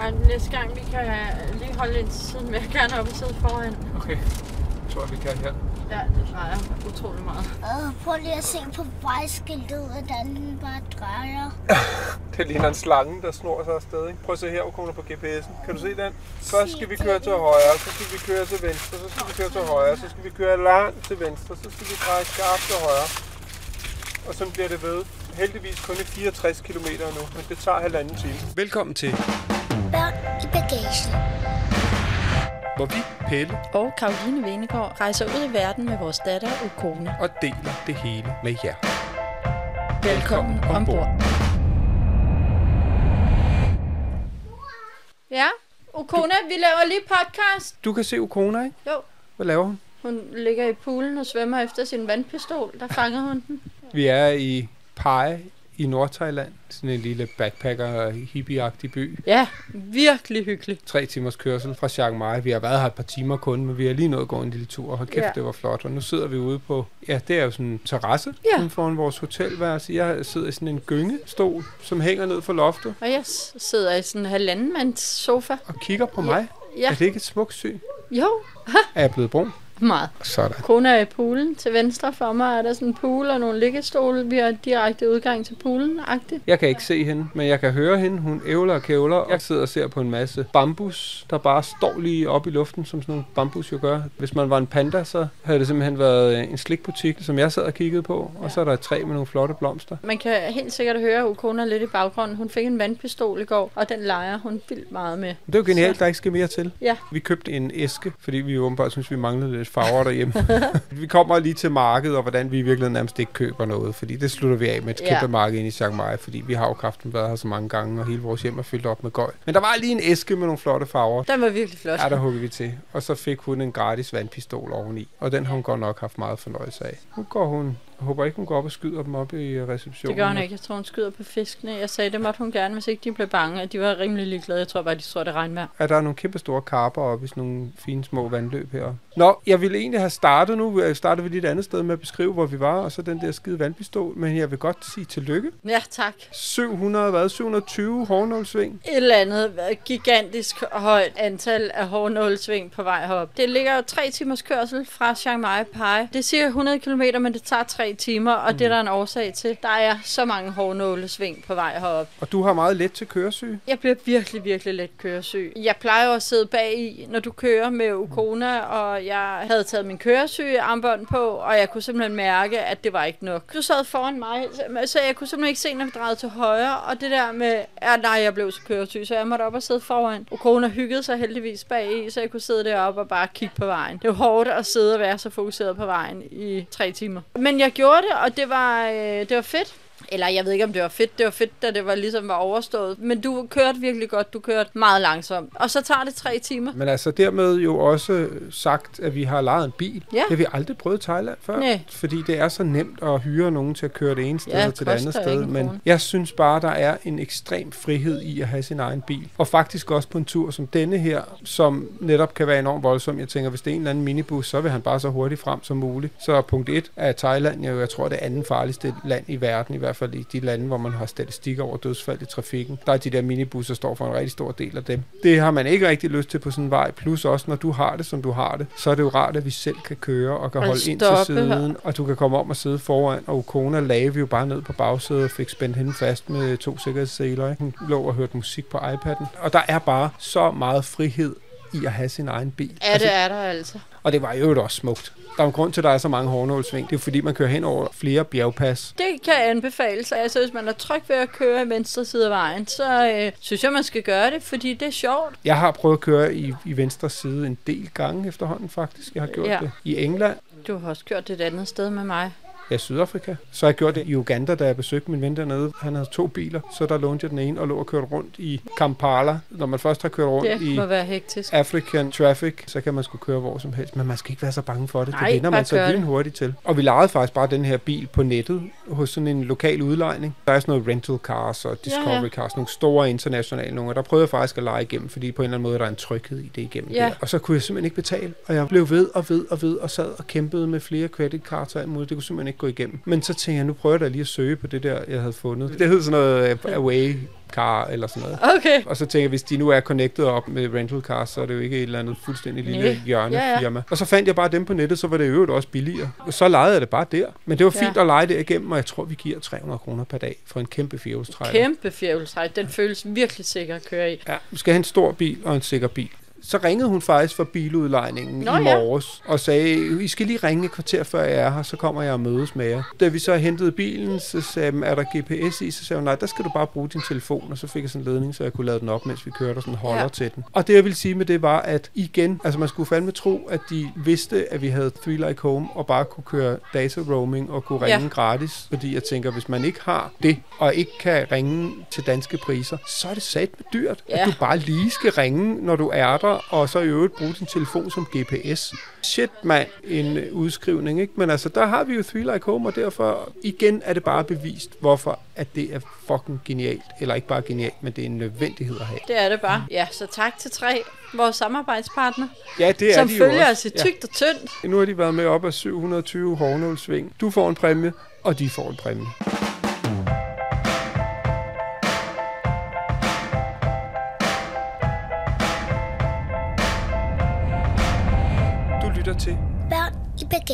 Ej, næste gang vi kan lige holde ind til siden, vil gerne op og sidde foran. Okay, jeg tror vi kan her. Ja, det drejer utrolig meget. Øh, prøv lige at se på vejskiltet, hvordan den bare drejer. Det ligner en slange, der snor sig afsted. Ikke? Prøv at se her, Okona på GPS'en. Kan du se den? Først skal vi køre til højre, så skal vi køre til venstre, så skal vi køre til højre, så skal vi køre langt til venstre, så skal vi dreje skarpt til højre. Og sådan bliver det ved. Heldigvis kun i 64 km nu, men det tager halvanden time. Velkommen til, hvor vi, Pelle, Og Karoline Venegård rejser ud i verden med vores datter Ukone. og deler det hele med jer. Velkommen ombord. Ja, Ukona, vi laver lige podcast. Du kan se Okona, ikke? Jo, Hvad laver hun? hun ligger i poolen og svømmer efter sin vandpistol. Der fanger hun den. Vi er i Pai i Nordthailand. Sådan en lille backpacker hippieagtig by. Ja, virkelig hyggelig. Tre timers kørsel fra Chiang Mai. Vi har været her et par timer kun, men vi har lige nået at gå en lille tur. Hold kæft, Ja. det var flot. Og nu sidder vi ude på, ja, det er jo sådan en terrasse Ja. foran vores hotelværelse. Jeg sidder i sådan en gyngestol, som hænger ned fra loftet Og jeg sidder i sådan en halvanden mands sofa. og kigger på Ja. mig. Ja, Er det ikke et smukt syn? jo, Er jeg blevet brun? Meget. Sådan. Kona er i poolen. Til venstre for mig er der sådan en pool og nogle liggestole. Vi har direkte udgang til poolen, agtigt. Jeg kan ikke se hende, men jeg kan høre hende. Hun ævler og kævler. Jeg sidder og ser på en masse bambus, der bare står lige op i luften, som sådan nogle bambus jo gør. Hvis man var en panda, så havde det simpelthen været øh, en slikbutik, som jeg sad og kiggede på. Og så er der et træ med nogle flotte blomster. Man kan helt sikkert høre Ukona lidt i baggrunden. Hun fik en vandpistol i går, og den leger hun vildt meget med. Det er jo genialt, der ikke skal mere til. Ja. Vi købte en æske, fordi vi åbenbart synes, vi manglede lidt farver derhjemme. vi kommer lige til markedet, og hvordan vi i virkeligheden nærmest ikke køber noget, fordi det slutter vi af med et Ja. kæmpe marked inde i Chiang Mai, fordi vi har jo kraften været her så mange gange, og hele vores hjem er fyldt op med gøj. Men der var lige en æske med nogle flotte farver. Den var virkelig flot. Ja, der hugger vi til. Og så fik hun en gratis vandpistol oveni, og den har hun godt nok haft meget fornøjelse af. Nu går hun, jeg håber ikke, hun går op og skyder dem op i øh, receptionen. Det gør hun ikke. Jeg tror, hun skyder på fiskene. Jeg sagde, det måtte hun gerne, hvis ikke de blev bange. At de var rimelig ligeglade. Jeg tror bare, de tror, det regnvejr. at der er nogle kæmpe store karper oppe i sådan nogle fine små vandløb her. Nå, jeg ville egentlig have startet nu. Jeg startede vi lige et andet sted med at beskrive, hvor vi var, og så den der skide vandpistol. Men jeg vil godt sige tillykke. Ja, tak. 700, hvad? 720 hårnålsving. Et eller andet øh, gigantisk højt antal af hårnålsving på vej herop. Det ligger jo tre timers kørsel fra Chiang Mai Pai. Det siger 100 km, men det tager tre timer, og mm. det er der en årsag til. Der er så mange hårnålesving på vej herop. Og du har meget let til køresyge. Jeg bliver virkelig, virkelig let køresyg. Jeg plejer jo at sidde bag i, når du kører med Ukona, og jeg havde taget min køresyge armbånd på, og jeg kunne simpelthen mærke, at det var ikke nok. Du sad foran mig, så- jeg kunne simpelthen ikke se, når vi drejede til højre, og det der med, ja nej, jeg blev så køresyg, så jeg måtte op og sidde foran. Ukona hyggede sig heldigvis bag i, så jeg kunne sidde deroppe og bare kigge på vejen. Det var hårdt at sidde og være så fokuseret på vejen i tre timer. Men jeg gjorde det, og det var, øh, det var fedt. Eller jeg ved ikke, om det var fedt. Det var fedt, da det var ligesom var overstået. Men du kørte virkelig godt. Du kørte meget langsomt. Og så tager det tre timer. Men altså dermed jo også sagt, at vi har lejet en bil. Ja. Det har vi aldrig prøvet i Thailand før. Nej. Fordi det er så nemt at hyre nogen til at køre det ene sted Ja, til det andet sted. Men krone. jeg synes bare, der er en ekstrem frihed i at have sin egen bil. Og faktisk også på en tur som denne her, som netop kan være enormt voldsom. Jeg tænker, hvis det er en eller anden minibus, så vil han bare så hurtigt frem som muligt. Så punkt 1 er Thailand jo, jeg tror, det anden farligste land i verden, i hvert fald i de lande, hvor man har statistikker over dødsfald i trafikken. Der er de der minibusser, der står for en rigtig stor del af dem. Det har man ikke rigtig lyst til på sådan en vej. Plus også, når du har det, som du har det, så er det jo rart, at vi selv kan køre og kan Og holde ind til siden, og du kan komme om og sidde foran. Og Ukona lagde vi jo bare ned på bagsædet og fik spændt hende fast med to sikkerhedsseler. Ikke? Hun lå og hørte musik på iPad'en. Og der er bare så meget frihed i at have sin egen bil. Ja, det er der altså. Og det var jo også smukt. Der er en grund til, at der er så mange hårnålsving. Det er fordi, man kører hen over flere bjergpas. Det kan anbefales. Altså, hvis man er tryg ved at køre i venstre side af vejen, så øh, synes jeg, man skal gøre det, fordi det er sjovt. Jeg har prøvet at køre i, i venstre side en del gange efterhånden, faktisk. Jeg har gjort Ja. det i England. Du har også kørt det et andet sted med mig. Ja, Sydafrika. Så jeg gjort det i Uganda, da jeg besøgte min ven dernede. Han havde to biler, så der lånte jeg den ene og lå og kørte rundt i Kampala. Når man først har kørt rundt Det i være hektisk. African Traffic, så kan man sgu køre hvor som helst. Men man skal ikke være så bange for det. Nej, det vinder bare man det. vildt hurtigt til. Og vi lejede faktisk bare den her bil på nettet hos sådan en lokal udlejning. Der er sådan noget rental cars og discovery Ja, ja. cars, nogle store internationale nogle. Og der prøvede jeg faktisk at lege igennem, fordi på en eller anden måde der er en tryghed i det igennem Ja. der. Og så kunne jeg simpelthen ikke betale. Og jeg blev ved og ved og ved og sad og kæmpede med flere credit cards og alt muligt. Det kunne simpelthen ikke gå igennem. Men så tænkte jeg, nu prøver jeg da lige at søge på det der, jeg havde fundet. Det hed sådan noget uh, Away car eller sådan noget. Okay. Og så tænker jeg, hvis de nu er connected op med rental cars, så er det jo ikke et eller andet fuldstændig lille Nej. hjørnefirma. Og så fandt jeg bare dem på nettet, så var det øvrigt også billigere. Så lejede jeg det bare der. Men det var fint Ja. at lege det igennem, og jeg tror, vi giver 300 kroner per dag for en kæmpe firehjulstrækker. Kæmpe fjævlstræk. Den føles virkelig sikker at køre i. Ja, vi skal have en stor bil og en sikker bil. Så ringede hun faktisk for biludlejningen Nå i ja. morges og sagde, I skal lige ringe et kvarter før jeg er her, så kommer jeg og mødes med jer. Da vi så hentede bilen, så sagde jeg, er der GPS i? Så sagde hun, nej, der skal du bare bruge din telefon, og så fik jeg sådan en ledning, så jeg kunne lade den op, mens vi kørte og sådan holder Ja. ja. til den. Og det jeg ville sige med det var, at igen, altså man skulle fandme tro, at de vidste, at vi havde Three Like Home og bare kunne køre data roaming og kunne ringe Ja. gratis. Fordi jeg tænker, hvis man ikke har det, og ikke kan ringe til danske priser, så er det satme dyrt, Ja. at du bare lige skal ringe, når du er der, og så i øvrigt bruge din telefon som GPS. Shit, mand, en øh, udskrivning, ikke? Men altså, der har vi jo Three Like Home, og derfor igen er det bare bevist, hvorfor at det er fucking genialt. Eller ikke bare genialt, men det er en nødvendighed at have. Det er det bare. Ja, så tak til tre, vores samarbejdspartner, Ja, det er som de følger os i tygt og tyndt. Ja. Nu har de været med op af 720 hårnålsving. Du får en præmie, og de får en præmie.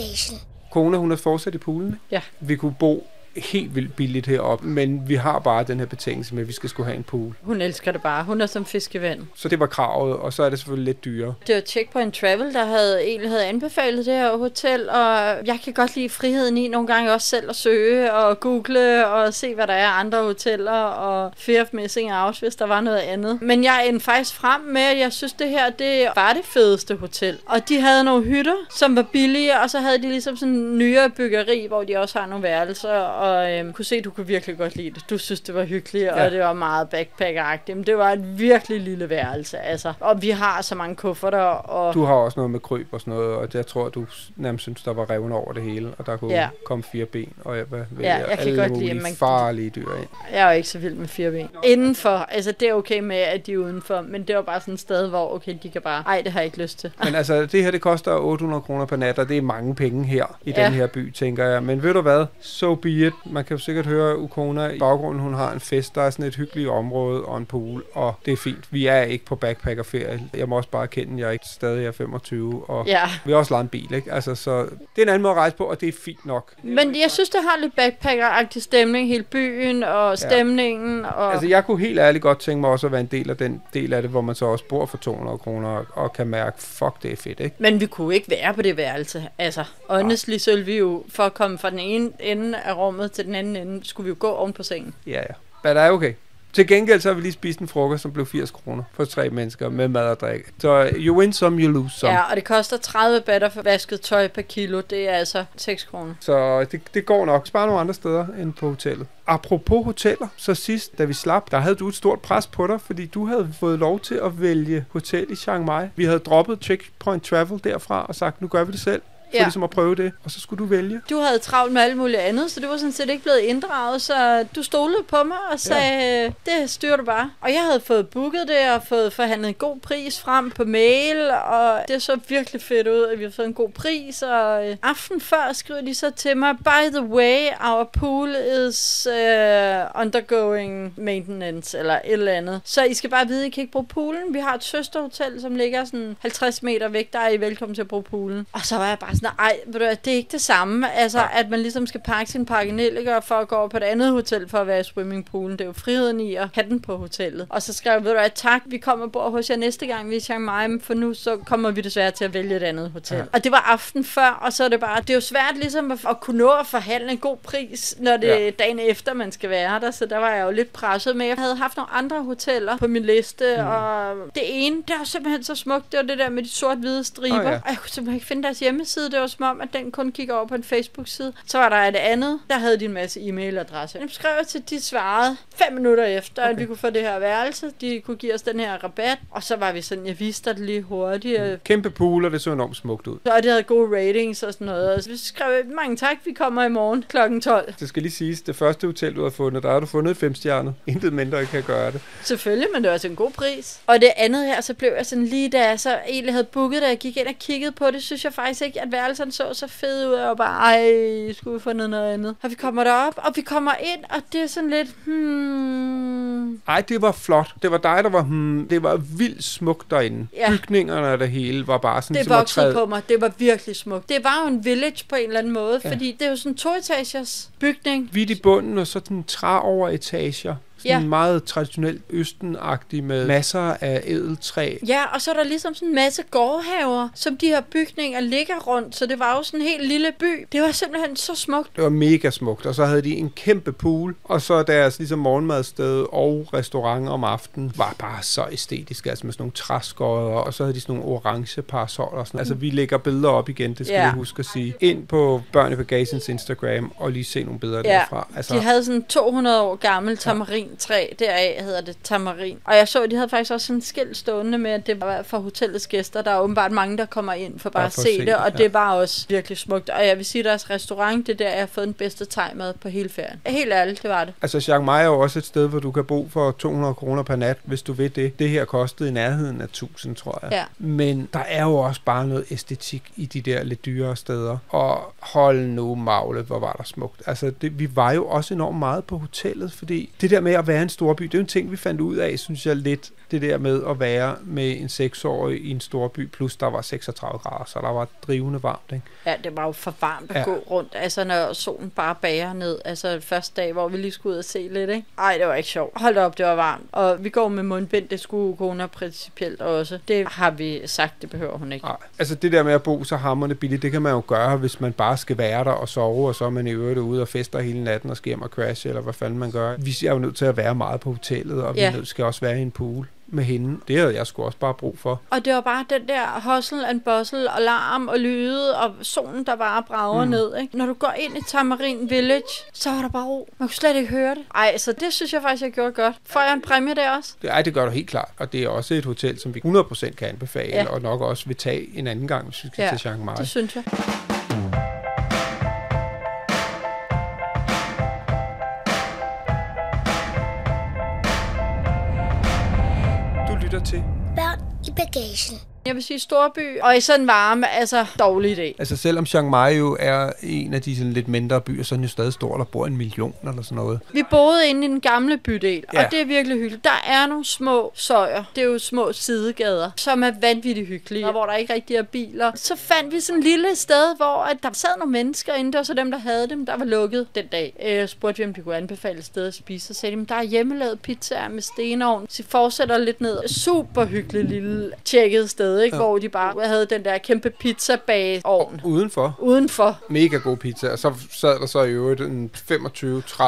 Bagagen. Kona, hun er fortsat i poolen. Ja. Vi kunne bo helt vildt billigt heroppe, men vi har bare den her betingelse med, at vi skal skulle have en pool. Hun elsker det bare. Hun er som fiskevand. Så det var kravet, og så er det selvfølgelig lidt dyrere. Det var Checkpoint Travel, der havde egentlig havde anbefalet det her hotel, og jeg kan godt lide friheden i nogle gange også selv at søge og google og se, hvad der er af andre hoteller og fear of missing out, hvis der var noget andet. Men jeg endte faktisk frem med, at jeg synes, det her det var det fedeste hotel. Og de havde nogle hytter, som var billige, og så havde de ligesom sådan en nyere byggeri, hvor de også har nogle værelser, og øhm, kunne se, at du kunne virkelig godt lide det. Du synes, det var hyggeligt, ja. Og det var meget backpacker-agtigt. Men det var et virkelig lille værelse, altså. Og vi har så mange kufferter, og Du har også noget med kryb og sådan noget, og jeg tror, du nærmest synes, der var revne over det hele, og der kunne Ja. komme fire ben, og jeg, hvad, Ja, jeg kan alle godt lide, man- farlige dyr ind. jeg er jo ikke så vild med fire ben. Indenfor, altså det er okay med, at de er udenfor, men det var bare sådan et sted, hvor okay, de kan bare, ej, det har jeg ikke lyst til. Men altså, det her, det koster 800 kroner per nat, og det er mange penge her i Ja. den her by, tænker jeg. Men ved du hvad? So be it. Man kan jo sikkert høre Ukona i baggrunden, hun har en fest, der er sådan et hyggeligt område og en pool, og det er fint. Vi er ikke på backpackerferie. Jeg må også bare erkende, at jeg ikke stadig er 25, og Ja. vi har også lejet en bil, ikke? Altså, så det er en anden måde at rejse på, og det er fint nok. Men jeg synes, det har lidt backpacker-agtig stemning, hele byen og stemningen. Og... Altså, jeg kunne helt ærligt godt tænke mig også at være en del af den del af det, hvor man så også bor for 200 kroner og, og kan mærke, fuck, det er fedt, ikke? Men vi kunne ikke være på det værelse. Altså, honestly, så ville vi jo, for at komme fra den ene ende af rummet til den anden ende, skulle vi jo gå oven på sengen. Ja, ja. Men det er okay. Til gengæld så har vi lige spist en frokost, som blev 80 kroner for tre mennesker med mad og drik. Så you win some, you lose some. Ja, og det koster 30 batter for vasket tøj per kilo. Det er altså 6 kroner. Så det, det går nok. Spar nogle andre steder end på hotellet. Apropos hoteller, så sidst, da vi slap, der havde du et stort pres på dig, fordi du havde fået lov til at vælge hotel i Chiang Mai. Vi havde droppet Checkpoint Travel derfra og sagt, nu gør vi det selv. For Ja. ligesom at prøve det, og så skulle du vælge. Du havde travlt med alt muligt andet, så det var sådan set ikke blevet inddraget, så du stolede på mig og sagde, ja. det styrer du bare. Og jeg havde fået booket det og fået forhandlet en god pris frem på mail, og det så virkelig fedt ud, at vi har fået en god pris. Og øh, aften før skriver de så til mig, by the way, our pool is uh, undergoing maintenance, eller et eller andet. Så I skal bare vide, at I kan ikke bruge poolen. Vi har et søsterhotel, som ligger sådan 50 meter væk, der er I velkommen til at bruge poolen. Og så var jeg bare sådan, ej, ved du, det er ikke det samme. Altså, at man ligesom skal pakke sin pakke nelliker for at gå over på et andet hotel for at være i swimmingpoolen. Det er jo friheden i at have den på hotellet. Og så skrev ved du hvad, tak, vi kommer bor hos jer næste gang, vi er i Chiang Mai, for nu så kommer vi desværre til at vælge et andet hotel. Ja. Og det var aften før, og så er det bare, det er jo svært ligesom at, at kunne nå at forhandle en god pris, når det er Ja. dagen efter, man skal være der, så der var jeg jo lidt presset, men jeg havde haft nogle andre hoteller på min liste, mm. og det ene, det var simpelthen så smukt, det var det der med de sort-hvide striber, Åh, ja. og jeg kunne simpelthen ikke finde deres hjemmeside, hjemmeside. Det var som om, at den kun kigger over på en Facebook-side. Så var der et andet, der havde de en masse e-mailadresser. Jeg skrev til, de svarede fem minutter efter, okay. at vi kunne få det her værelse. De kunne give os den her rabat. Og så var vi sådan, jeg viste det lige hurtigt. Mm. Kæmpe pool, og det så enormt smukt ud. Og det havde gode ratings og sådan noget. Og så vi skrev, mange tak, vi kommer i morgen kl. 12. Det skal lige siges, det første hotel, du har fundet, der har du fundet et femstjernet. Intet mindre kan gøre det. Selvfølgelig, men det var også en god pris. Og det andet her, så blev jeg sådan lige da jeg så egentlig havde booket, da jeg gik ind og kiggede på det, synes jeg faktisk ikke, at værelserne så så fede ud. Og bare, ej, skulle vi få noget, noget andet. Og vi kommer derop, og vi kommer ind, og det er sådan lidt, hmm... Ej, det var flot. Det var dig, der var, hmm, det var vildt smukt derinde. Ja. Bygningerne og det hele var bare sådan, Det voksede træde- på mig. Det var virkelig smukt. Det var jo en village på en eller anden måde, Ja. fordi det er jo sådan en toetagers bygning. Hvidt i bunden, og så den træ over etager. Sådan Ja. meget traditionelt østenagtig med masser af ædeltræ. Ja, og så er der ligesom sådan en masse gårdhaver, som de her bygninger ligger rundt, så det var jo sådan en helt lille by. Det var simpelthen så smukt. Det var mega smukt, og så havde de en kæmpe pool, og så deres ligesom morgenmadsted og restaurant om aftenen var bare så æstetisk, altså med sådan nogle træskodder, og så havde de sådan nogle orange parasoller. og Sådan. Altså vi lægger billeder op igen, det skal Ja. jeg huske at sige. Ind på Børn i Bagagens Instagram, og lige se nogle billeder Ja, derfra. Altså, de havde sådan en 200 år gammel tamarintræ, deraf hedder det tamarin. Og jeg så, at de havde faktisk også sådan en skilt stående med, at det var for hotellets gæster. Der er åbenbart mange, der kommer ind for bare Bare at for at se se det, og ja. det var også virkelig smukt. Og jeg vil sige, at deres restaurant, det er der, jeg har fået den bedste tegmad på hele ferien. Helt ærligt, det var det. Altså Chiang Mai er jo også et sted, hvor du kan bo for 200 kroner per nat, hvis du vil det. Det her kostede i nærheden af 1000, tror jeg. Ja. Men der er jo også bare noget æstetik i de der lidt dyrere steder. Og hold nu magle, hvor var der smukt. Altså det, vi var jo også enormt meget på hotellet, fordi det der med at være en storby, det er jo en ting, vi fandt ud af, synes jeg lidt, det der med at være med en seksårig i en storby, plus der var 36 grader, så der var drivende varmt, ikke? Ja, det var jo for varmt at Ja. gå rundt. Altså, når solen bare bager ned. Altså, første dag, hvor vi lige skulle ud og se lidt, ikke? Ej, det var ikke sjovt. Hold op, det var varmt. Og vi går med mundbind, det skulle kone principielt også. Det har vi sagt, det behøver hun ikke. Nej, altså det der med at bo så hammerne billigt, det kan man jo gøre, hvis man bare skal være der og sove, og så er man i øvrigt ude og fester hele natten og skal hjem og crash, eller hvad fanden man gør. Vi er jo nødt til at være meget på hotellet, og vi Ja. ja. skal også være i en pool med hende. Det havde jeg sgu også bare brug for. Og det var bare den der hustle and bustle og larm og lyde og solen, der bare brager mm. ned. Ikke? Når du går ind i Tamarin Village, så var der bare ro. Man kunne slet ikke høre det. Ej, så det synes jeg faktisk, jeg gjorde godt. Får jeg en præmie der også? Ej, det gør du helt klart, og det er også et hotel, som vi 100% kan anbefale, ja. og nok også vil tage en anden gang, hvis vi skal Ja, til Chiang Mai. Det synes jeg. Børn i bagagen. Jeg vil sige storby, og i sådan varme, altså dårlig idé. Altså selvom Chiang Mai jo er en af de sådan lidt mindre byer, så er den jo stadig stor, der bor en million eller sådan noget. Vi boede inde i den gamle bydel, ja. Og det er virkelig hyggeligt. Der er nogle små søjer, det er jo små sidegader, som er vanvittigt hyggelige, og hvor der ikke rigtig er biler. Så fandt vi sådan et lille sted, hvor at der sad nogle mennesker inde, var så dem, der havde dem, der var lukket den dag. Jeg spurgte vi, om de kunne anbefale et sted at spise, så sagde de, "Men der er hjemmelavet pizzaer med stenovn. Så fortsætter lidt ned. Super hyggeligt lille tjekket sted, ikke? Ja. hvor de bare havde den der kæmpe pizza bag ovn. Udenfor, Udenfor. mega god pizza, og så sad der så i øvrigt en 25-30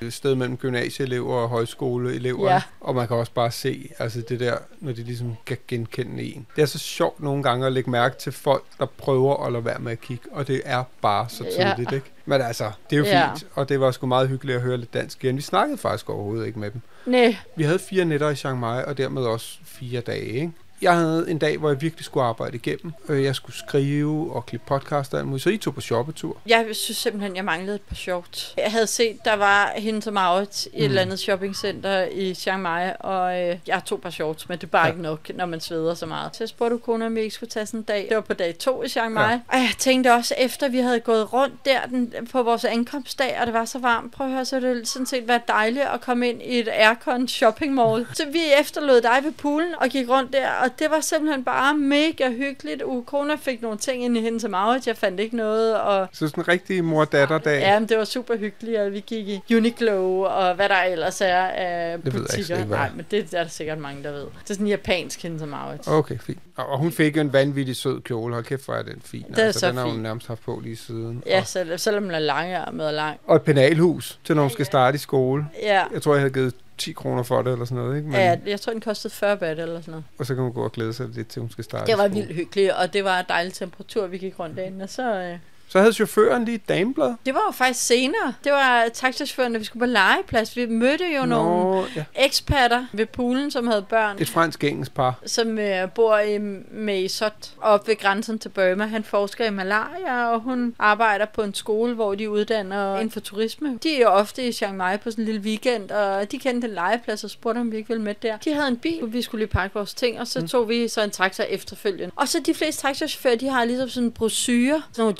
et sted mellem gymnasieelever og højskoleelever, Ja. og man kan også bare se, altså det der, når de ligesom kan genkende en. Det er så sjovt nogle gange at lægge mærke til folk, der prøver at lade være med at kigge, og det er bare så Ja. tydeligt, ikke? Men altså, det er jo Ja. fint, og det var sgu meget hyggeligt at høre lidt dansk igen. Vi snakkede faktisk overhovedet ikke med dem. Nej, Vi havde fire nætter i Chiang Mai, og dermed også fire dage, ikke? Jeg havde en dag, hvor jeg virkelig skulle arbejde igennem. Øh, Jeg skulle skrive og klippe podcast og alt muligt, så I tog på shoppetur. Jeg synes simpelthen, jeg manglede et par shorts. Jeg havde set, der var hende som Maurits i et Mm. eller andet shoppingcenter i Chiang Mai, og øh, jeg tog et par shorts, men det er bare ja. Ikke nok, når man sveder så meget. Så jeg spurgte kone, om vi ikke skulle tage sådan en dag. Det var på dag to i Chiang Mai. Ja. Og jeg tænkte også, efter vi havde gået rundt der den, på vores ankomstdag, og det var så varmt, prøv at høre, så det sådan set være dejligt at komme ind i et aircon shopping mall. Så vi efterlod dig ved poolen og gik rundt der, og det var simpelthen bare mega hyggeligt. Ukona fik nogle ting ind i hende som Maurits, jeg fandt ikke noget, og Så sådan en rigtig mor-datter-dag. Ja, men det var super hyggeligt, at vi gik i Uniqlo og hvad der ellers er af Det butikker. ikke, Nej, men det er der sikkert mange, der ved. Det er sådan en japansk hende som Maurits. Okay, fint. Og og hun fik jo en vanvittig sød kjole. Hold kæft, hvor er den fin. Det er så den har hun nærmest haft på lige siden. Ja, Og, selv, selvom den er langarmet og lang. og et penalhus, til når hun skal starte i skole. Ja, Jeg tror, jeg havde givet 10 kroner for det, eller sådan noget, ikke? Men, Ja, jeg tror, den kostede 40 baht eller sådan noget. Og så kan hun gå og glæde sig lidt til, hun skal starte Det var vildt hyggeligt, og det var dejlig temperatur, vi gik rundt derinde, og så... Øh, Så havde chaufføren lige et dameblad. det var jo faktisk senere. Det var taxichaufføren, da vi skulle på legeplads. Vi mødte jo Nå. nogle ja. eksperter ved poolen, som havde børn. Et fransk-engelsk par. som øh, bor i Maysot, op ved grænsen til Burma. Han forsker i malaria, og hun arbejder på en skole, hvor de uddanner inden for turisme. De er jo ofte i Chiang Mai på sådan en lille weekend, og de kendte en legeplads og spurgte, om vi ikke ville med der. De havde en bil, vi skulle lige pakke vores ting, og så mm. tog vi så en taxa efterfølgende. Og så de fleste taxachauffører, de har ligesom sådan en brochure, sådan nogle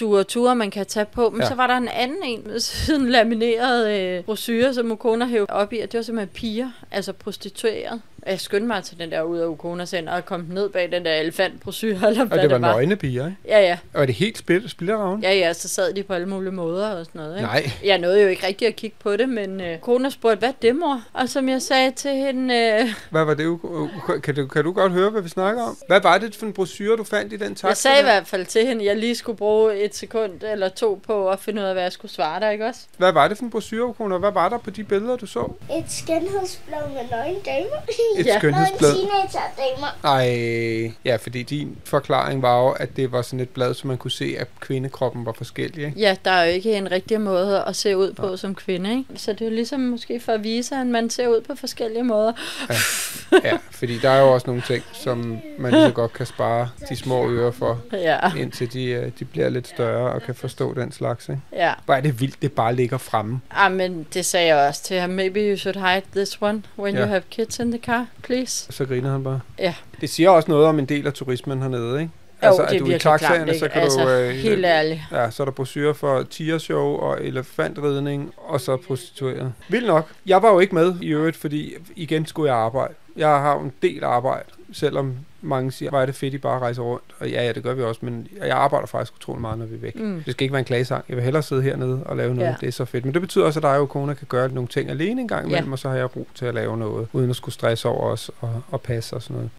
jungleture, ture, man kan tage på. Men Ja. så var der en anden en, med sådan en lamineret øh, brochure, som Ukona hævde op i, og det var simpelthen piger, altså prostitueret. Og Jeg skyndte mig til den der ud af Ukona Center og kom ned bag den der elefantbrochure, eller hvad Og det var var. nøgne piger, ikke? Ja, ja. Og er det helt spil- splitteravn? Ja, ja, så sad de på alle mulige måder og sådan noget. Ikke? Nej. Jeg nåede jo ikke rigtig at kigge på det, men øh, kona spurgte, hvad er det, mor? Og som jeg sagde til hende, øh, Hvad var det? Kan du, kan du godt høre, hvad vi snakker om? Hvad var det for en brochure, du fandt i den taxa? jeg sagde i hvert fald til hende, at jeg lige skulle bruge et sekund eller to på at finde ud af, hvad jeg skulle svare der, ikke også? Hvad var det for en brochure, Kona? Hvad var der på de billeder, du så? Et skønhedsblad med nøgne damer. Et Ja. skønhedsblad. Og en teenager-damer. Ej, ja, fordi din forklaring var jo, at det var sådan et blad, så man kunne se, at kvindekroppen var forskellig, ikke? Ja, der er jo ikke en rigtig måde at se ud på som kvinde, ikke? Så det er jo ligesom måske for at vise, at man ser ud på forskellige måder. Ja, fordi der er jo også nogle ting, som man lige så godt kan spare de små ører for, Ja, indtil de, øh, de bliver lidt større og kan forstå den slags, ikke? ja. Hvor er det vildt, det bare ligger fremme. Ah, men det sagde jeg også til ham. Maybe you should hide this one when Ja. you have kids in the car, please. Så griner han bare. Ja. Det siger også noget om en del af turismen hernede, ikke? Jo, altså, det er er du i taxaerne, klamt, så kan altså, du... Øh, helt ærligt. Ja, så er der brosyrer for tigershow og elefantridning, og så prostitueret. Vildt nok. Jeg var jo ikke med i øvrigt, fordi igen skulle jeg arbejde. Jeg har jo en del arbejde, selvom mange siger, hvor er det fedt, I bare rejser rundt. Og ja, ja, det gør vi også, men jeg arbejder faktisk utrolig meget, når vi er væk. Mm. Det skal ikke være en klagesang. Jeg vil hellere sidde hernede og lave noget. Ja. Det er så fedt. Men det betyder også, at dig og kone kan gøre nogle ting alene en gang Ja. imellem, og så har jeg brug til at lave noget, uden at skulle stresse over os og, og passe og sådan noget.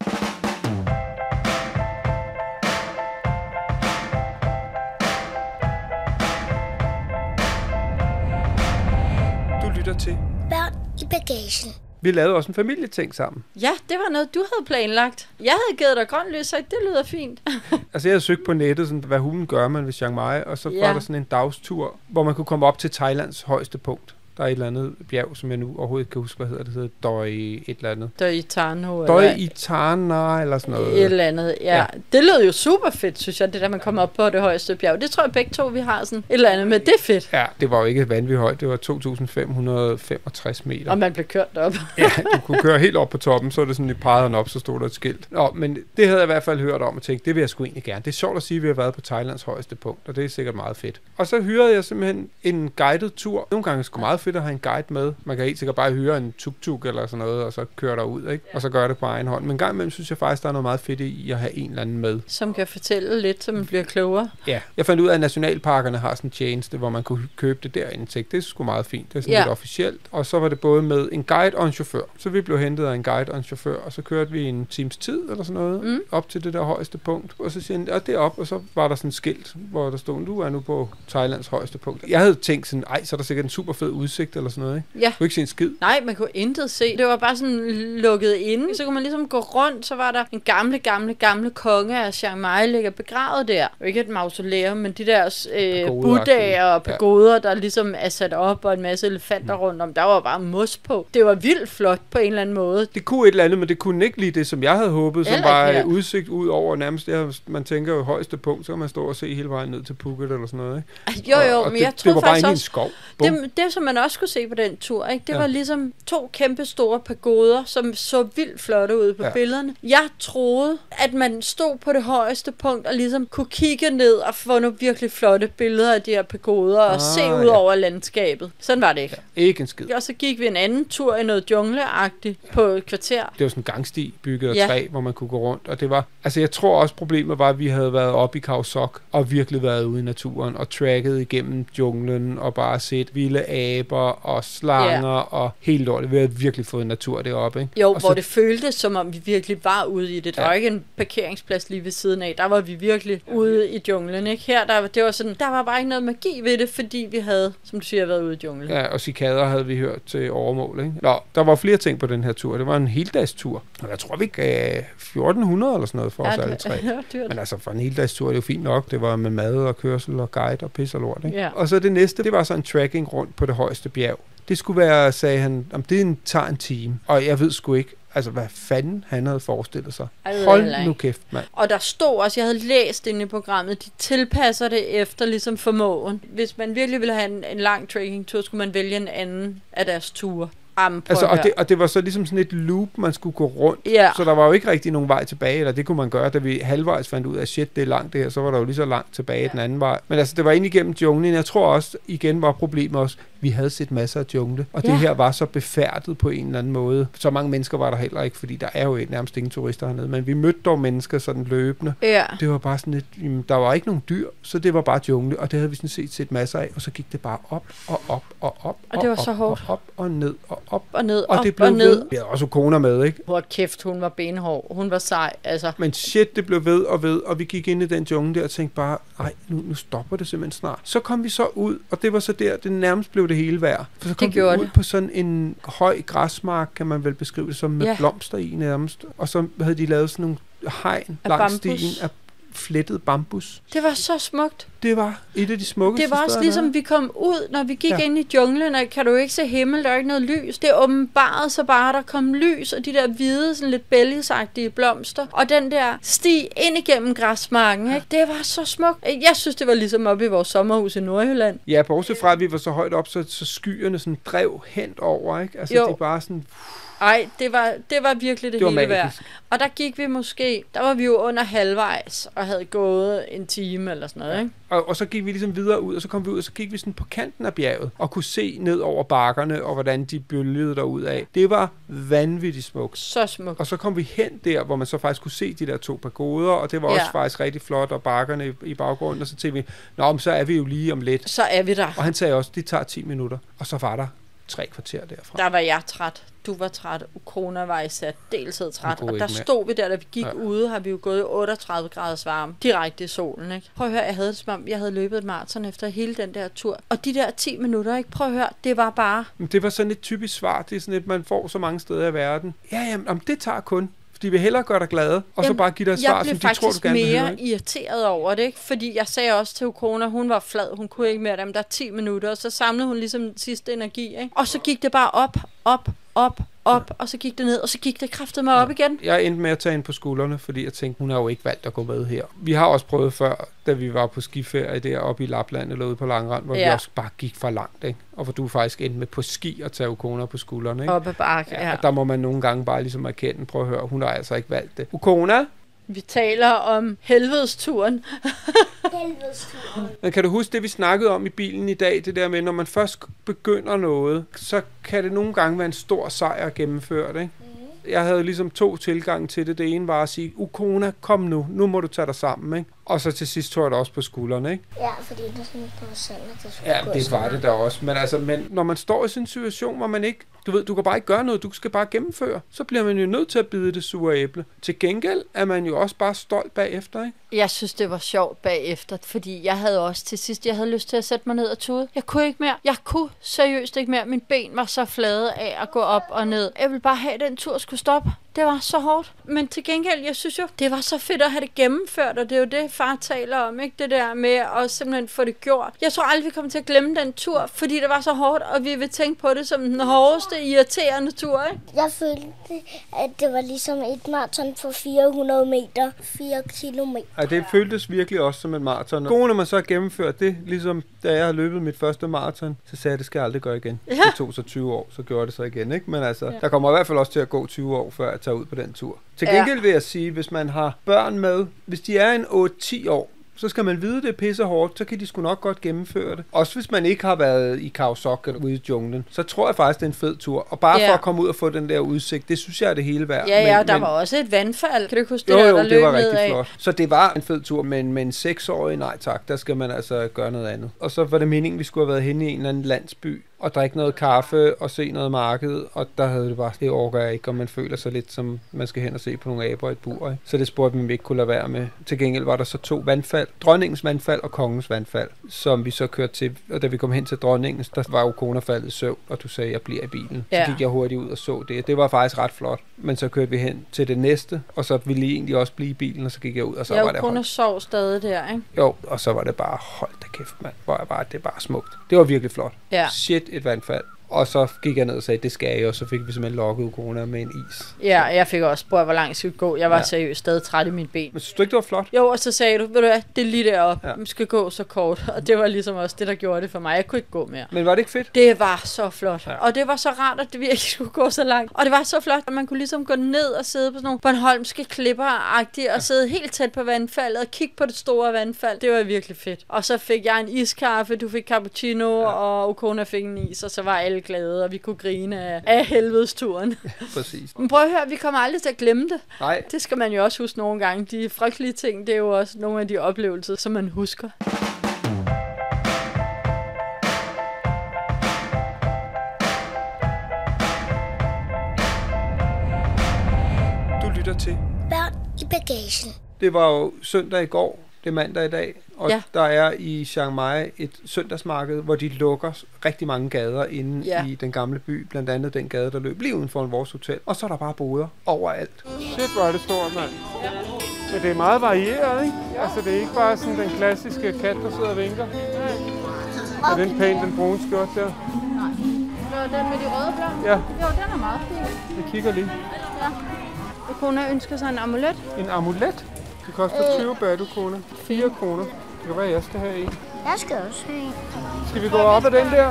Du lytter til. Børn i bagagen. Vi lavede også en familieting sammen. Ja, det var noget, du havde planlagt. Jeg havde givet dig grøn lys, og det lyder fint. Altså jeg havde søgt på nettet, sådan, hvad hulen gør man ved Chiang Mai, og så Ja. var der sådan en dagstur, hvor man kunne komme op til Thailands højeste punkt. Der er et eller andet bjerg, som jeg nu overhovedet ikke kan huske, hvad hedder. Det hedder Doi et eller andet. Der i Tarno. Eller i Tana eller sådan et noget. eller andet. Ja. Ja. Det lød jo super fedt, synes jeg, det der, man kommer op på det højeste bjerg. Det tror jeg begge to, vi har sådan et eller andet, men det er fedt. Ja, det var jo ikke vanvittigt højt. Det var 2.565 meter. Og man blev kørt op. Ja, du kunne køre helt op på toppen, så er det sådan, at pegede op, så stod der et skilt. Nå, men det havde jeg i hvert fald hørt om og tænkt, det vil jeg sgu egentlig gerne. Det er sjovt at sige, at vi har været på Thailands højeste punkt, og det er sikkert meget fedt. Og så hyrede jeg simpelthen en guided tur. Nogle gange det sgu meget fedt at have en guide med. Man kan helt sikkert bare hyre en tuk-tuk eller sådan noget, og så køre derud, ikke? Og så gøre det på egen hånd. Men en gang imellem synes jeg faktisk, der er noget meget fedt i at have en eller anden med. Som kan fortælle lidt, så man bliver klogere. Ja, jeg fandt ud af, at nationalparkerne har sådan en tjeneste, hvor man kunne købe det derinde. Jeg tænkte, det er sgu meget fint. Det er sådan Ja. lidt officielt. Og så var det både med en guide og en chauffør. Så vi blev hentet af en guide og en chauffør, og så kørte vi en times tid eller sådan noget, Mm. op til det der højeste punkt. Og så siger han, det er op, og så var der sådan et skilt, hvor der stod, du er nu på Thailands højeste punkt. Jeg havde tænkt sådan, ej, så er der sikkert en super fed udsigt eller sådan noget, ikke? Ja. Du kunne ikke se en skid. Nej, man kunne intet se. Det var bare sådan lukket inde. Så kunne man ligesom gå rundt, så var der en gamle, gamle, gamle konge af Chiang Mai ligger begravet der. Jo ikke et mausoleum, men de der øh, buddhaer og Ja. pagoder, der ligesom er sat op, og en masse elefanter mm. rundt om. Der var bare mos på. Det var vildt flot på en eller anden måde. Det kunne et eller andet, men det kunne ikke lige det, som jeg havde håbet, som var her. udsigt ud over nærmest det her, man tænker jo højeste punkt, så kan man stå og se hele vejen ned til Phuket eller sådan noget, ikke? Jo, jo, og, og men det, jeg det troede var bare faktisk en også, skov. Bum. det, det, som man også skulle se på den tur, ikke? det Ja. ja. var ligesom to kæmpe store pagoder, som så vildt flotte ud på Ja. ja. billederne. Jeg troede, at man stod på det højeste punkt og ligesom kunne kigge ned og få nogle virkelig flotte billeder af de her pagoder og Ah, se ud ja. over landskabet. Sådan var det ikke. Ikke en skid. Og så gik vi en anden tur i noget jungleagtigt på et kvarter. Det var sådan en gangsti bygget af Ja. træ, hvor man kunne gå rundt. Og det var, altså jeg tror også problemet var, at vi havde været oppe i Khao Sok og virkelig været ude i naturen og tracket igennem junglen og bare set vilde aber æber og slanger Ja. og helt lortet. Vi har virkelig fået natur deroppe, ikke? Jo, og hvor det føltes, som om vi virkelig var ude i det. Der Ja. var ikke en parkeringsplads lige ved siden af. Der var vi virkelig ude i junglen, ikke? Her, der, det var sådan, der var bare ikke noget magi ved det, fordi vi havde, som du siger, været ude i junglen. Ja, og cikader havde vi hørt til overmål, ikke? Nå, der var flere ting på den her tur. Det var en heldagstur. Og jeg tror, vi gav 1400 eller sådan noget for os alle det, tre. det dyrt. Men altså, for en heldagstur, det er jo fint nok. Det var med mad og kørsel og guide og pis og lort, ikke? Ja. Og så det næste, det var så en tracking rundt på det højeste bjerg. Det skulle være, sagde han, om det en, tager en time. Og jeg ved sgu ikke, altså hvad fanden han havde forestillet sig. Hold nu kæft, mand. Og der stod også, jeg havde læst inde i programmet, de tilpasser det efter ligesom formåen. Hvis man virkelig ville have en, en lang trekkingtur, skulle man vælge en anden af deres ture. Jamen, Altså, og, det, og det var så ligesom sådan et loop, man skulle gå rundt. Ja. Så der var jo ikke rigtig nogen vej tilbage, eller det kunne man gøre, da vi halvvejs fandt ud af, shit, det er langt det her, så var der jo lige så langt tilbage ja. den anden vej. Men altså, det var ind igennem junglen. Jeg tror også, igen var problemet også, vi havde set masser af jungle, og det Ja. her var så befærdet på en eller anden måde. Så mange mennesker var der heller ikke, fordi der er jo nærmest ingen turister hernede, men vi mødte dog mennesker sådan løbende. Ja. Det var bare sådan lidt, jamen, der var ikke nogen dyr, så det var bare jungle, og det havde vi sådan set set masser af, og så gik det bare op og op og op Og det var op, så hårdt. Og op og ned og op. Og ned, Og op det blev og ned. ved. Vi havde også koner med, ikke? Hvor kæft, hun var benhård. Hun var sej, altså. Men shit, det blev ved og ved, og vi gik ind i den jungle der og tænkte bare, nej, nu, nu stopper det simpelthen snart. Så kom vi så ud, og det var så der, det nærmest blev det hele værd. For så kom vi gjorde ud det. på sådan en høj græsmark, kan man vel beskrive det som, med Ja. blomster i nærmest. Og så havde de lavet sådan nogle hegn Af langs bambus. stien af flettet bambus. Det var så smukt. Det var et af de smukkeste Det var også steder, ligesom, der er. vi kom ud, når vi gik Ja. ind i junglen, og kan du ikke se himmel, der er ikke noget lys. Det åbenbarede så bare, der kom lys, og de der hvide, sådan lidt bælgesagtige blomster, og den der sti ind igennem græsmarken, ikke? det var så smukt. Jeg synes, det var ligesom oppe i vores sommerhus i Nordjylland. Ja, bortset fra, at vi var så højt op, så, så skyerne sådan drev hen over, ikke? Altså, Jo. det bare sådan... Ej, det var, det var virkelig det, Det hele værd. Og der gik vi måske, der var vi jo under halvvejs, og havde gået en time eller sådan noget, ikke? Og, og så gik vi ligesom videre ud, og så kom vi ud, og så gik vi sådan på kanten af bjerget, og kunne se ned over bakkerne, og hvordan de bølgede derud af. Det var vanvittigt smukt. Så smukt. Og så kom vi hen der, hvor man så faktisk kunne se de der to pagoder, og det var også Ja. faktisk rigtig flot, og bakkerne i, i baggrunden, og så tænkte vi, nå, men så er vi jo lige om lidt. Så er vi der. Og han sagde også, det tager 10 minutter, og så var der tre kvarter derfra. Der var jeg træt. Du var træt. Ukona var i særdeleshed træt. Og der stod vi der, da vi gik Ja. ude, har vi jo gået i 38 graders varme. Direkte i solen, ikke? Prøv at høre, jeg havde det som om, jeg havde løbet et maraton efter hele den der tur. Og de der 10 minutter, ikke? Prøv at høre, det var bare... Det var sådan et typisk svar, det er sådan et, man får så mange steder i verden. Ja, jamen, om det tager kun. Fordi vi hellere gøre dig glad, og så Jamen, bare give dig et svar, jeg blev som de faktisk tror, du gerne vil mere høre. Ikke? irriteret over det, ikke? Fordi jeg sagde også til Ukona, hun var flad, hun kunne ikke mere dem der 10 minutter, og så samlede hun ligesom sidste energi, ikke? Og så gik det bare op, op, op, op, og så gik det ned, og så gik det kraftet mig op igen. Jeg endte med at tage hende på skuldrene, fordi jeg tænkte, hun har jo ikke valgt at gå med her. Vi har også prøvet før, da vi var på skiferie deroppe i Lapland eller ude på Langrand, hvor ja. vi også bare gik for langt, ikke? Og hvor du faktisk endte med på ski at tage Ukona på skuldrene, ikke? Op ad bakke, Ja, ja. og der må man nogle gange bare ligesom erkende, prøv at høre, hun har altså ikke valgt det. Ukona, Vi taler om helvedesturen. Helvedesturen. men kan du huske det, vi snakkede om i bilen i dag, det der med, når man først begynder noget, så kan det nogle gange være en stor sejr at gennemføre det, ikke? Jeg havde ligesom to tilgange til det. Det ene var at sige, Ukona, kom nu, nu må du tage dig sammen, ikke? Og så til sidst tog jeg det også på skuldrene, ikke? Ja, fordi det er sådan på selv, at det skulle Ja, gå det var det da også. Men, altså, men når man står i sådan en situation, hvor man ikke... Du ved, du kan bare ikke gøre noget, du skal bare gennemføre. Så bliver man jo nødt til at bide det sure æble. Til gengæld er man jo også bare stolt bagefter, ikke? Jeg synes, det var sjovt bagefter, fordi jeg havde også til sidst, jeg havde lyst til at sætte mig ned og tude. Jeg kunne ikke mere. Jeg kunne seriøst ikke mere. Min ben var så flade af at gå op og ned. Jeg ville bare have, at den tur skulle stoppe. Det var så hårdt. Men til gengæld, jeg synes jo, det var så fedt at have det gennemført, og det er jo det, far taler om, ikke? Det der med at simpelthen få det gjort. Jeg tror aldrig, vi kommer til at glemme den tur, fordi det var så hårdt, og vi vil tænke på det som den hårdeste, irriterende tur, ikke? Jeg følte, at det var ligesom et maraton på 400 meter, 4 kilometer. Ja, det føltes virkelig også som en maraton. Gode, når man så har gennemført det, ligesom da jeg har løbet mit første maraton, så sagde jeg, at det skal jeg aldrig gøre igen. Ja. Det tog så 20 år, så gjorde det så igen, ikke? Men altså, ja. der kommer i hvert fald også til at gå 20 år, før jeg tager ud på den tur. Til Ja. gengæld vil jeg sige, hvis man har børn med, hvis de er en 8-10 år, så skal man vide, det er pisse hårdt, så kan de sgu nok godt gennemføre det. Også hvis man ikke har været i Kaosok eller ude i junglen, så tror jeg faktisk, det er en fed tur. Og bare Ja. for at komme ud og få den der udsigt, det synes jeg er det hele værd. Ja, ja, Men- og der men- var også et vandfald. Kan du ikke huske det, jo, der, jo, der det var rigtig af? flot. Så det var en fed tur, men med en seksårig, nej tak, der skal man altså gøre noget andet. Og så var det meningen, vi skulle have været henne i en eller anden landsby, og drikke noget kaffe og se noget marked, og der havde det bare, det overgår jeg ikke, og man føler sig lidt som, man skal hen og se på nogle aber i et bur. Ikke? Så det spurgte vi, om vi ikke kunne lade være med. Til gengæld var der så to vandfald, dronningens vandfald og kongens vandfald, som vi så kørte til, og da vi kom hen til dronningens, der var jo kona faldet i søvn, og du sagde, jeg bliver i bilen. Ja. Så gik jeg hurtigt ud og så det. Det var faktisk ret flot. Men så kørte vi hen til det næste, og så ville I egentlig også blive i bilen, og så gik jeg ud, og så jeg var det kun hold. sov stadig der, ikke? Jo, og så var det bare, hold da kæft, mand. Hvor jeg bare, det er bare smukt. Det var virkelig flot. Ja. Shit, et vandfald. Og så gik jeg ned og sagde, det skal jeg, og så fik vi simpelthen lokket corona med en is. Ja, jeg fik også spurgt, hvor langt skulle vi gå. Jeg var Ja. ja. seriøst stadig træt i mit ben. Men synes du ikke, det var flot? Jo, og så sagde du, ved du hvad, det er lige deroppe. Ja. Ja. Vi skal gå så kort. Og det var ligesom også det, der gjorde det for mig. Jeg kunne ikke gå mere. Men var det ikke fedt? Det var så flot. Ja. Ja. Og det var så rart, at det virkelig skulle gå så langt. Og det var så flot, at man kunne ligesom gå ned og sidde på sådan nogle Bornholmske klipper-agtige, og sidde helt tæt på vandfaldet og kigge på det store vandfald. Det var virkelig fedt. Og så fik jeg en iskaffe, du fik cappuccino, ja. og Okona fik en is, og så var alle glade, og vi kunne grine af, af helvedesturen. Præcis. Men prøv at høre, vi kommer aldrig til at glemme det. Nej, Det skal man jo også huske nogle gange. De frygtelige ting, det er jo også nogle af de oplevelser, som man husker. du lytter til. Børn i bagagen. Det var jo søndag i går, det er mandag i dag, og ja. Ja. der er i Chiang Mai et søndagsmarked, hvor de lukker rigtig mange gader inde ja. Ja. i den gamle by, blandt andet den gade, der løb lige uden for vores hotel. Og så er der bare boder overalt. Shit, hvor er det stort, mand. Men det er meget varieret, ikke? Ja. Altså, det er ikke bare sådan den klassiske kat, der sidder og vinker. Er den pæn, den brune skjort der? Den med de røde blå? Ja, Jo, den er meget fin. jeg kigger lige. Kona ønsker sig en amulet. En amulet. Det koster 20 batu kroner. 4 kroner. Det kan være, jeg skal have en. Jeg skal også have en. Skal vi gå op ad den der?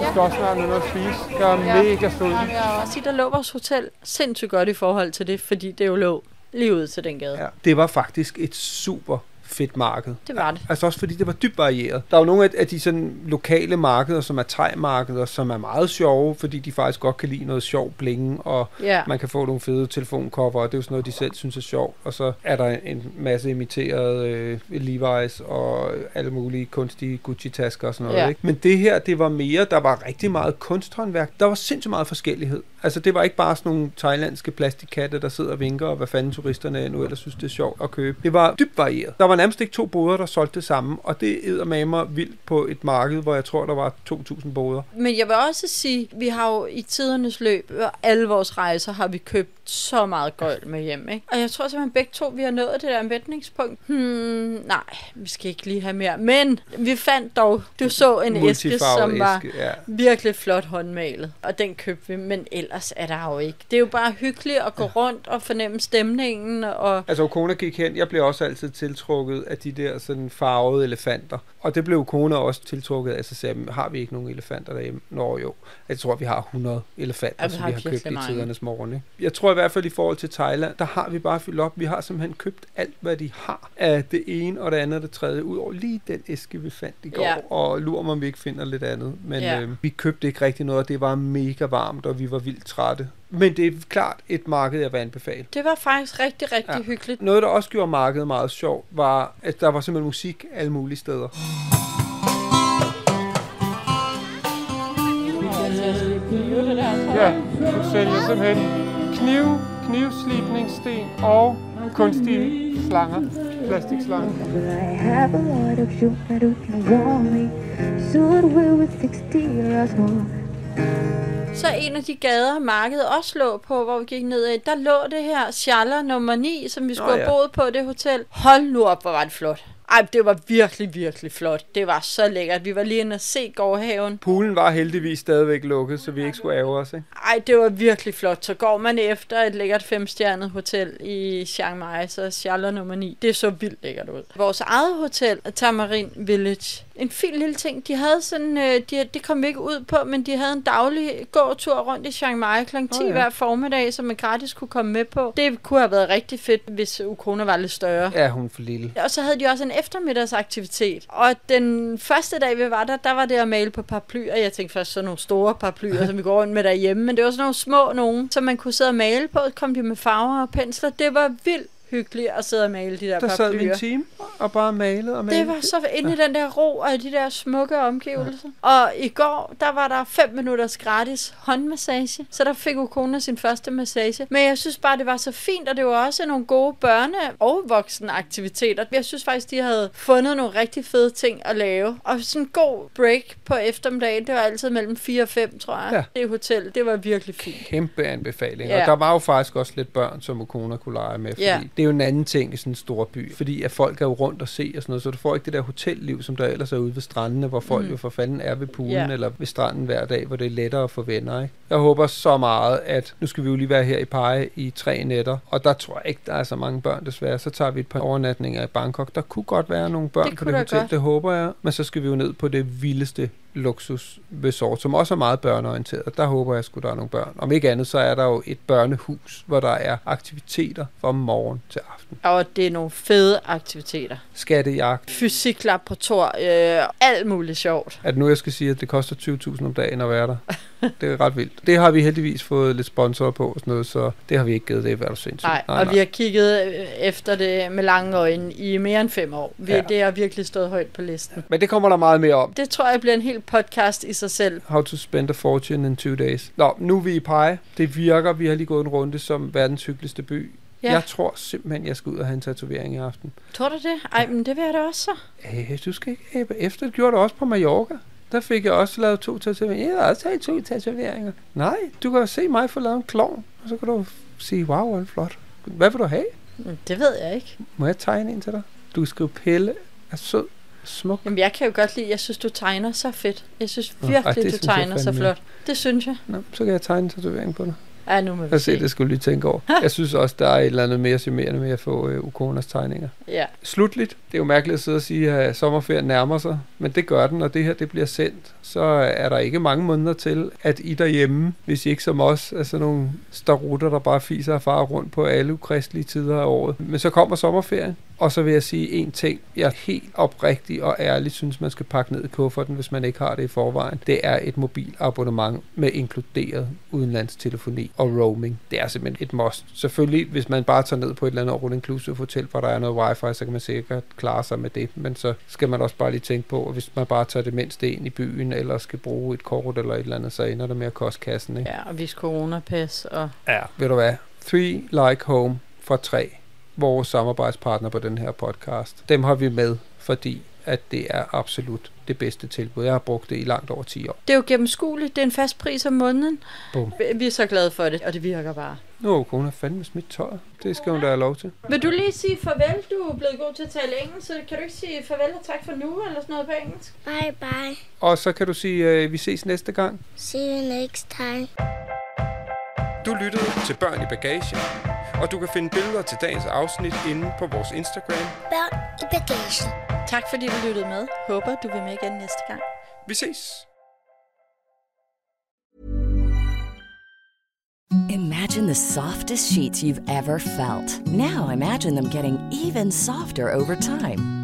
Jeg skal også snart have noget at spise. Jeg er ja. mega sulten. Jeg vil også sige, der lå vores hotel sindssygt godt i forhold til det, fordi det jo lå lige ud til den gade. Ja. Det var faktisk et super fedt marked. Det var det. Altså også fordi det var dybt varieret. Der er jo nogle af- af de sådan lokale markeder, som er thai-markeder, som er meget sjove, fordi de faktisk godt kan lide noget sjov bling, og Ja. man kan få nogle fede telefoncover, og det er jo sådan noget, de selv synes er sjovt. Og så er der en masse imiterede øh, Levi's og alle mulige kunstige Gucci-tasker og sådan noget. Ja. Ikke? Men det her, det var mere, der var rigtig meget kunsthåndværk. Der var sindssygt meget forskellighed. Altså det var ikke bare sådan nogle thailandske plastikkatte, der sidder og vinker, og hvad fanden turisterne nu ellers synes, det er sjovt at købe. Det var dybt varieret. Der var nærmest ikke to boder, der solgte det samme, og det eddermamer vildt på et marked, hvor jeg tror, der var 2.000 boder. Men jeg vil også sige, vi har jo i tidernes løb, og alle vores rejser, har vi købt så meget gøjl med hjem. Ikke? Og jeg tror simpelthen begge to, vi har nået det der mætningspunkt. Hmm, nej, vi skal ikke lige have mere. Men vi fandt dog, du så en æske, som var æske, ja. virkelig flot håndmalet. Og den købte vi, men ellers er der jo ikke. Det er jo bare hyggeligt at gå rundt og fornemme stemningen. Og Altså, kona gik hen. Jeg blev også altid tiltrukket af de der sådan farvede elefanter. Og det blev kona også tiltrukket af. Så sagde jeg, har vi ikke nogen elefanter derhjemme? Nå jo. Jeg tror, vi har 100 elefanter, Ja, vi som har vi har købt virkelig i mange. tidernes morgen. Ikke? Jeg tror i hvert fald i forhold til Thailand, der har vi bare fyldt op. Vi har simpelthen købt alt, hvad de har af det ene og det andet og det tredje. Udover lige den æske, vi fandt i går. Ja. Og lurer mig, om vi ikke finder lidt andet. Men Ja. øh, vi købte ikke rigtig noget, og det var mega varmt, og vi var vildt trætte. Men det er klart et marked, jeg vil anbefale. det var faktisk rigtig, rigtig Ja. hyggeligt. Noget, der også gjorde markedet meget sjovt, var, at der var simpelthen musik alle mulige steder. Ja, du sælger simpelthen kniv, knivslipningssten og kunstige slanger, plastikslanger. I have a lot of sugar who can warm me. Soon we with 60 years old. Så en af de gader, markedet også lå på, hvor vi gik ned ad, der lå det her Schaller nummer 9, som vi skulle Nå, have ja. boet på det hotel. Hold nu op, hvor var det flot. Ej, det var virkelig, virkelig flot. Det var så lækkert. Vi var lige inde og se gårdhaven. Poolen var heldigvis stadigvæk lukket, så vi ikke skulle ærge os. Ikke? Ej, det var virkelig flot. Så går man efter et lækkert femstjernet hotel i Chiang Mai, så Schaller nummer 9. Det så vildt lækkert ud. Vores eget hotel, Tamarin Village. En fin lille ting. De havde sådan, øh, de, det kom vi ikke ud på, men de havde en daglig gåtur rundt i Chiang Mai kl. 10 Åh, oh, ja. hver formiddag, som man gratis kunne komme med på. Det kunne have været rigtig fedt, hvis Ukona var lidt større. Ja, hun for lille. Og så havde de også en eftermiddagsaktivitet. Og den første dag, vi var der, der var det at male på paraplyer. Jeg tænkte først sådan nogle store paraplyer, som vi går rundt med derhjemme. Men det var sådan nogle små nogen, som man kunne sidde og male på. Kom de med farver og pensler. Det var vildt hyggeligt at sidde og male de der Der sad vi en time og bare malet og malet. Det var så inde i den der ro og de der smukke omgivelser. Og i går, der var der 5 minutters gratis håndmassage, så der fik Ukona sin første massage. Men jeg synes bare, det var så fint, og det var også nogle gode børne- og voksenaktiviteter. Jeg synes faktisk, de havde fundet nogle rigtig fede ting at lave. Og sådan en god break på eftermiddagen, det var altid mellem 4 og 5, tror jeg. Ja. Det hotel, det var virkelig fint. Kæmpe anbefaling. Ja. Og der var jo faktisk også lidt børn, som Ukona kunne lege med. Fordi Ja. det er jo en anden ting i sådan en stor by. Fordi at folk er jo rundt og se og sådan noget, så du får ikke det der hotelliv, som der ellers er ude ved strandene, hvor folk mm. jo for fanden er ved poolen Ja. eller ved stranden hver dag, hvor det er lettere at få venner. Ikke? Jeg håber så meget, at nu skal vi jo lige være her i Pege i tre nætter, og der tror jeg ikke, der er så mange børn desværre. Så tager vi et par overnatninger i Bangkok. Der kunne godt være nogle børn Det på det hotel, godt. det håber jeg. Men så skal vi jo ned på det vildeste luksus resort, som også er meget børneorienteret. Der håber jeg sgu, der er nogle børn. Om ikke andet, så er der jo et børnehus, hvor der er aktiviteter fra morgen til aften. Og det er nogle fede aktiviteter. Skattejagt. Fysiklaborator, øh, alt muligt sjovt. At nu jeg skal sige, at det koster 20.000 om dagen at være der. Det er ret vildt. Det har vi heldigvis fået lidt sponsorer på og sådan noget, så det har vi ikke givet det, hvad du sindssygt. Nej, og vi har kigget øh, efter det med lange øjne i mere end fem år. Vi, Ja. Det har virkelig stået højt på listen. Men det kommer der meget mere om. Det tror jeg bliver en hel podcast i sig selv. How to spend a fortune in two days. Nå, nu er vi i Pege. Det virker. Vi har lige gået en runde som verdens hyggeligste by. Ja. Jeg tror simpelthen, jeg skal ud og have en tatovering i aften. Tror du det? Ej, men det vil jeg da også så. Øh, du skal ikke æbe efter. Det gjorde du også på Mallorca. Der fik jeg også lavet to tatoveringer. Jeg har også taget to tatoveringer. Nej, du kan jo se mig få lavet en klovn, og så kan du sige, wow, hvor er det flot. Hvad vil du have? Det ved jeg ikke. Må jeg tegne en til dig? Du kan skrive Pelle er sød, smuk. Jamen, jeg kan jo godt lide, jeg synes, du tegner så fedt. Jeg synes Nå, virkelig, ej, det du synes tegner så flot. Det synes jeg. Nå, så kan jeg tegne en tatovering på dig. Ja, nu må vi Jeg se, det skulle lige tænke over. Jeg synes også, der er et eller andet mere charmerende med at få øh, Ukonas tegninger. Ja. Slutligt, det er jo mærkeligt at sidde og sige, at sommerferien nærmer sig, men det gør den, og det her det bliver sendt, så er der ikke mange måneder til, at I derhjemme, hvis I ikke som os, er sådan nogle starutter, der bare fiser og farer rundt på alle ukristelige tider af året. Men så kommer sommerferien, og så vil jeg sige en ting, jeg helt oprigtigt og ærligt synes, man skal pakke ned i kufferten, hvis man ikke har det i forvejen. Det er et mobilabonnement med inkluderet udenlandstelefoni og roaming. Det er simpelthen et must. Selvfølgelig, hvis man bare tager ned på et eller andet all-inclusive hotel, hvor der er noget wifi, så kan man sikkert klare sig med det. Men så skal man også bare lige tænke på, at hvis man bare tager det mindste ind i byen, eller skal bruge et kort eller et eller andet, så ender det med at koste kassen. Ikke? Ja, og vis coronapas. Og... Ja. Ved du hvad? Three Like Home fra 3, vores samarbejdspartner på den her podcast. Dem har vi med, fordi at det er absolut det bedste tilbud. Jeg har brugt det i langt over 10 år. Det er jo gennemskueligt. Det er en fast pris om måneden. Bum. Vi- er så glade for det, og det virker bare. Nu har kone fandme smidt tøjet. Det skal hun da have lov til. Vil du lige sige farvel? Du er blevet god til at tale engelsk, så kan du ikke sige farvel og tak for nu, eller sådan noget på engelsk? Bye bye. Og så kan du sige, at øh, vi ses næste gang. See you next time. Du lyttede til Børn i Bagage, og du kan finde billeder til dagens afsnit inde på vores Instagram. Børn i bagagen. Tak fordi du lyttede med. Håber du vil med igen næste gang. Vi ses! Imagine the softest sheets you've ever felt. Now imagine them getting even softer over time.